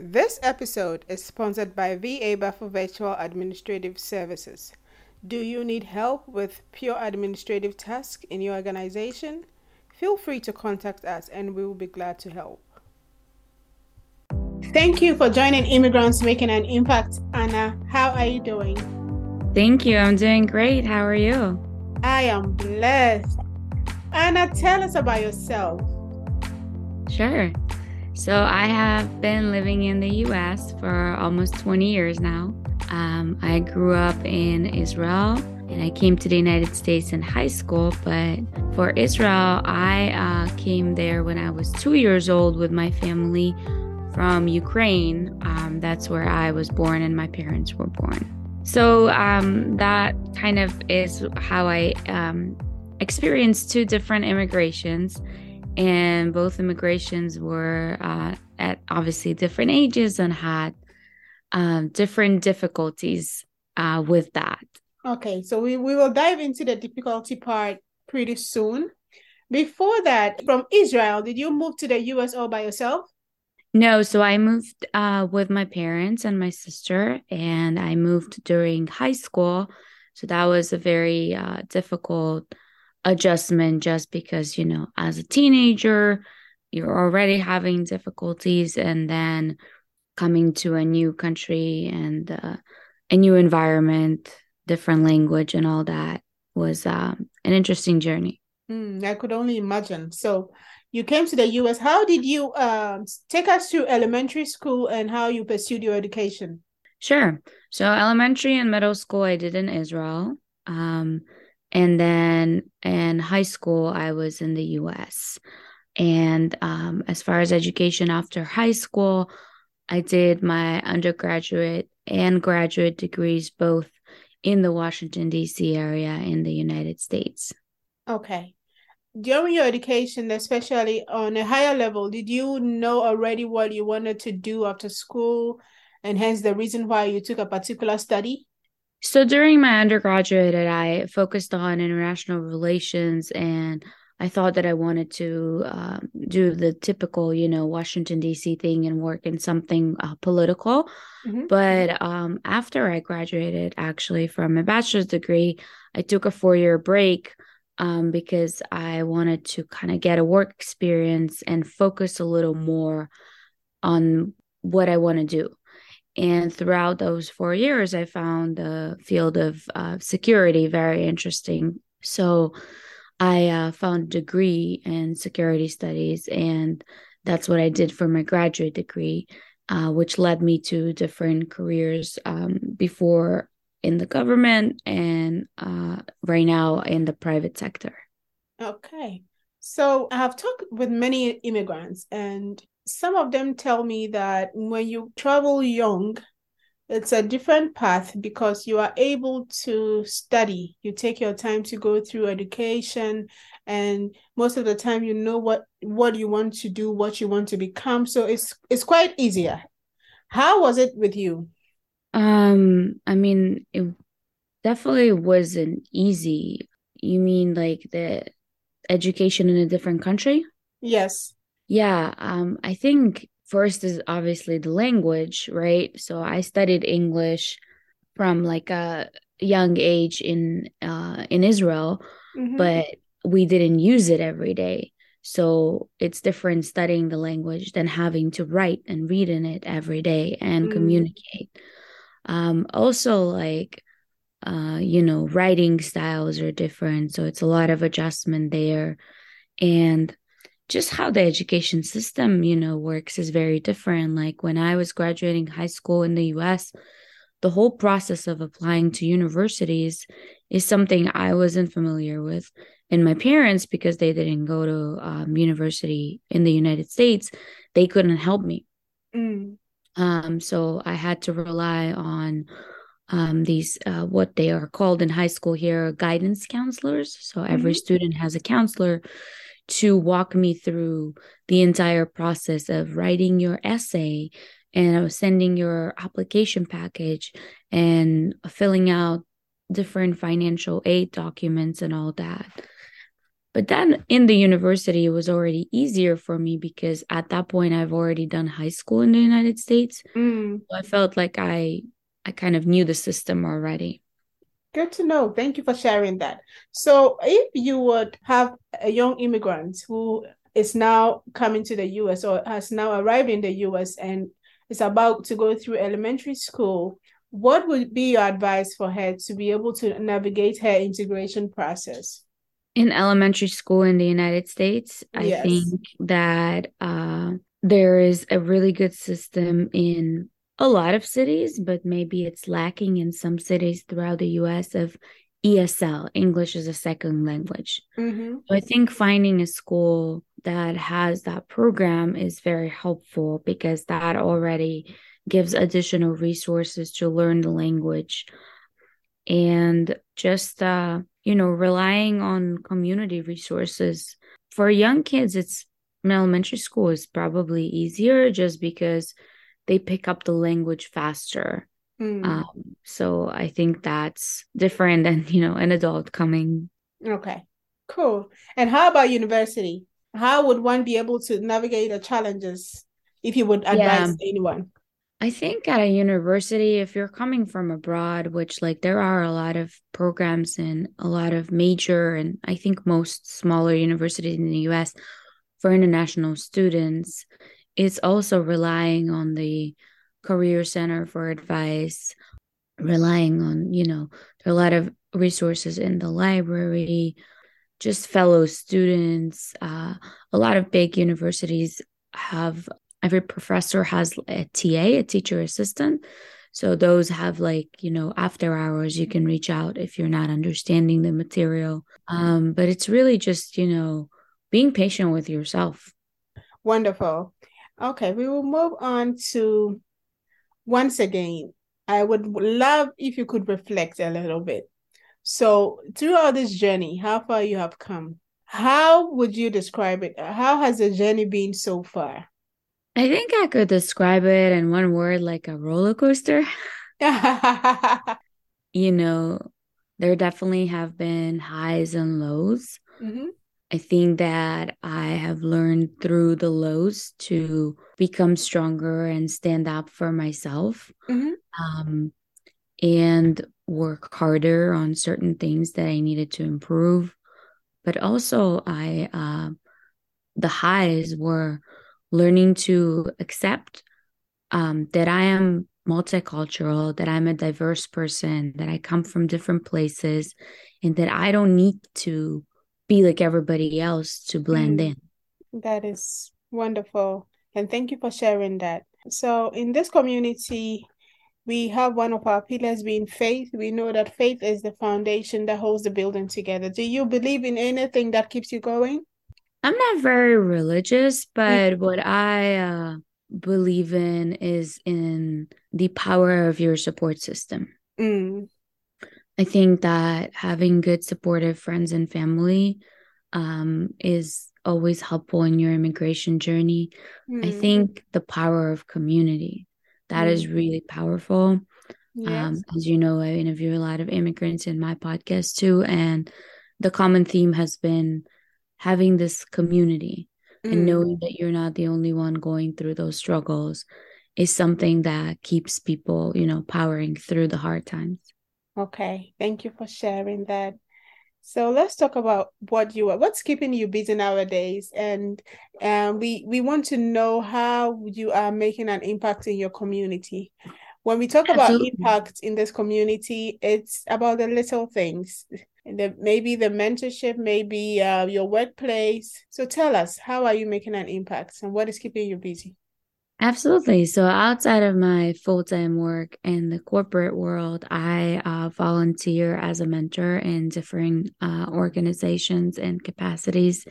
This episode is sponsored by VA Buffer Virtual Administrative Services. Do you need help with pure administrative tasks in your organization? Feel free to contact us and we will be glad to help. Thank you for joining Immigrants Making an Impact. Anna, how are you doing? Thank you. I'm doing great. How are you? I am blessed. Anna, tell us about yourself. Sure. So, I have been living in the US for almost 20 years now. Um, I grew up in Israel and I came to the United States in high school. But for Israel, I uh, came there when I was two years old with my family from Ukraine. Um, that's where I was born and my parents were born. So um, that kind of is how I um, experienced two different immigrations and both immigrations were uh, at obviously different ages and had um, different difficulties uh, with that. Okay, so we, we will dive into the difficulty part pretty soon. Before that, from Israel, did you move to the US all by yourself? No, so I moved uh, with my parents and my sister, and I moved during high school. So that was a very uh, difficult adjustment just because, you know, as a teenager, you're already having difficulties and then coming to a new country and uh, a new environment, different language, and all that was um, an interesting journey. Mm, I could only imagine. So, you came to the US. How did you um, take us through elementary school and how you pursued your education? Sure. So, elementary and middle school, I did in Israel. Um, and then in high school, I was in the US. And um, as far as education after high school, I did my undergraduate and graduate degrees both in the Washington, D.C. area in the United States. Okay. During your education, especially on a higher level, did you know already what you wanted to do after school and hence the reason why you took a particular study? So during my undergraduate, I focused on international relations and I thought that I wanted to um, do the typical, you know, Washington, D.C. thing and work in something uh, political. Mm-hmm. But um, after I graduated, actually, from my bachelor's degree, I took a four year break um, because I wanted to kind of get a work experience and focus a little more on what I want to do. And throughout those four years, I found the field of uh, security very interesting. So I uh, found a degree in security studies, and that's what I did for my graduate degree, uh, which led me to different careers um, before in the government and uh, right now in the private sector. Okay. So I have talked with many immigrants, and some of them tell me that when you travel young, it's a different path because you are able to study. You take your time to go through education, and most of the time you know what what you want to do, what you want to become. So it's it's quite easier. How was it with you? Um, I mean, it definitely wasn't easy. You mean like the education in a different country? Yes. Yeah, um, I think first is obviously the language, right? So I studied English from like a young age in uh in Israel, mm-hmm. but we didn't use it every day. So it's different studying the language than having to write and read in it every day and mm. communicate. Um also like uh you know writing styles are different so it's a lot of adjustment there and just how the education system, you know, works is very different. Like when I was graduating high school in the US, the whole process of applying to universities is something I wasn't familiar with. And my parents, because they didn't go to um, university in the United States, they couldn't help me. Mm. Um, so I had to rely on um, these, uh, what they are called in high school here, guidance counselors. So every mm-hmm. student has a counselor to walk me through the entire process of writing your essay and sending your application package and filling out different financial aid documents and all that. But then in the university, it was already easier for me because at that point, I've already done high school in the United States. Mm. So I felt like I I kind of knew the system already. Good to know. Thank you for sharing that. So, if you would have a young immigrant who is now coming to the US or has now arrived in the US and is about to go through elementary school, what would be your advice for her to be able to navigate her integration process? In elementary school in the United States, Yes. I think that uh, there is a really good system in a lot of cities, but maybe it's lacking in some cities throughout the US of ESL, English as a second language. Mm-hmm. So I think finding a school that has that program is very helpful because that already gives additional resources to learn the language and just uh you know relying on community resources for young kids it's elementary school is probably easier just because they pick up the language faster Mm. um so i think that's different than you know an adult coming Okay, cool. And how about university? How would one be able to navigate the challenges if you would advise anyone? I think at a university, if you're coming from abroad, which like there are a lot of programs and a lot of major and I think most smaller universities in the US for international students, it's also relying on the Career Center for advice, relying on, you know, there are a lot of resources in the library, just fellow students. Uh, a lot of big universities have every professor has a TA, a teacher assistant. So those have like, you know, after hours you can reach out if you're not understanding the material. Um, but it's really just, you know, being patient with yourself. Wonderful. Okay, we will move on to once again. I would love if you could reflect a little bit. So, throughout this journey, how far you have come, how would you describe it? How has the journey been so far? I think I could describe it in one word like a roller coaster. You know, there definitely have been highs and lows. Mhm. I think that I have learned through the lows to become stronger and stand up for myself Mhm. um, and work harder on certain things that I needed to improve. But also, I uh, the highs were learning to accept um, that I am multicultural, that I'm a diverse person, that I come from different places, and that I don't need to be like everybody else to blend Mm. in. That is wonderful. And thank you for sharing that. So, in this community, we have one of our pillars being faith. We know that faith is the foundation that holds the building together. Do you believe in anything that keeps you going? I'm not very religious, but what I uh, believe in is in the power of your support system. Mm, I think that having good supportive friends and family um, is always helpful in your immigration journey. I mm, think the power of community that is really powerful. yes. Um, as you know, I interview a lot of immigrants in my podcast too, and the common theme has been having this community and Mm, knowing that you're not the only one going through those struggles is something that keeps people, you know, powering through the hard times. Okay. Thank you for sharing that. So let's talk about what you are, what's keeping you busy nowadays, and um, we we want to know how you are making an impact in your community. When we talk about impact in this community, it's about the little things. The, maybe the mentorship, maybe uh, your workplace. So tell us, how are you making an impact, and what is keeping you busy? Absolutely. So outside of my full-time work in the corporate world, I uh, volunteer as a mentor in different uh, organizations and capacities.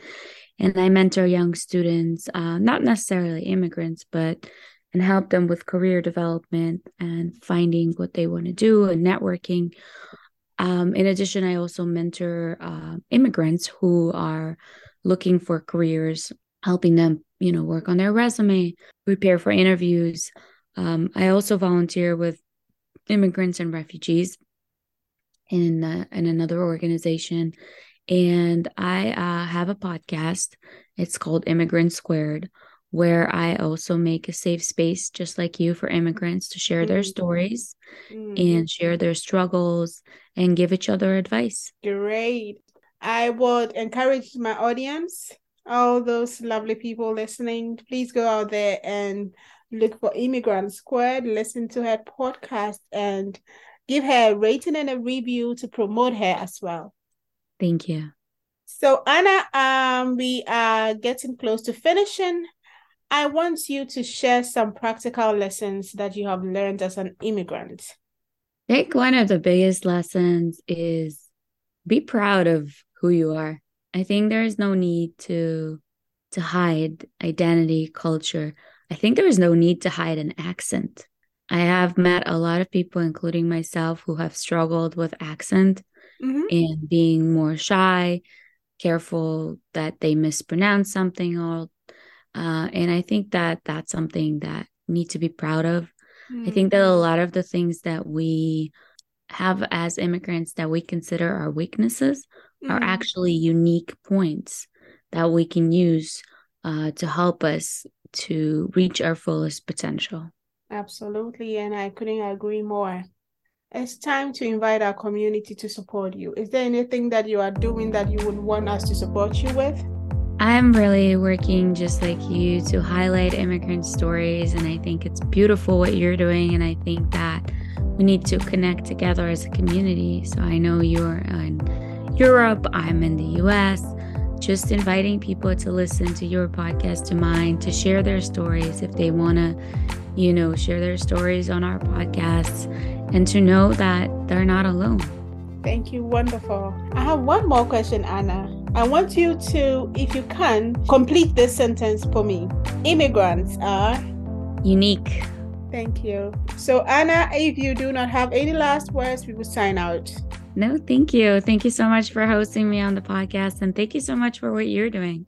And I mentor young students, uh, not necessarily immigrants, but and help them with career development and finding what they want to do and networking. Um, in addition, I also mentor uh, immigrants who are looking for careers, helping them, you know, work on their resume, prepare for interviews. Um, I also volunteer with immigrants and refugees in uh, in another organization, And I uh, have a podcast. It's called Immigrant Squared, where I also make a safe space, just like you, for immigrants to share their mm-hmm. stories mm-hmm. and share their struggles and give each other advice. Great. I would encourage my audience, all those lovely people listening, please go out there and look for Immigrant Squared, listen to her podcast, and give her a rating and a review to promote her as well. Thank you. So Anna, um, we are getting close to finishing. I want you to share some practical lessons that you have learned as an immigrant. I think one of the biggest lessons is be proud of who you are. I think there is no need to to hide identity, culture. I think there is no need to hide an accent. I have met a lot of people, including myself, who have struggled with accent mm-hmm. and being more shy, careful that they mispronounce something or uh, and I think that that's something that need to be proud of. Mm-hmm. I think that a mm-hmm. lot of the things that we have as immigrants that we consider our weaknesses mm-hmm. are actually unique points that we can use uh, to help us to reach our fullest potential. Absolutely. And I couldn't agree more. It's time to invite our community to support you. Is there anything that you are doing that you would want us to support you with? I'm really working just like you to highlight immigrant stories. And I think it's beautiful what you're doing. And I think that we need to connect together as a community. So I know you're in Europe, I'm in the US. Just inviting people to listen to your podcast, to mine, to share their stories if they want to, you know, share their stories on our podcasts and to know that they're not alone. Thank you. Wonderful. I have one more question, Anna. I want you to, if you can, complete this sentence for me. Immigrants are unique Thank you. So, Anna, if you do not have any last words, we will sign out. No, thank you. Thank you so much for hosting me on the podcast. And thank you so much for what you're doing.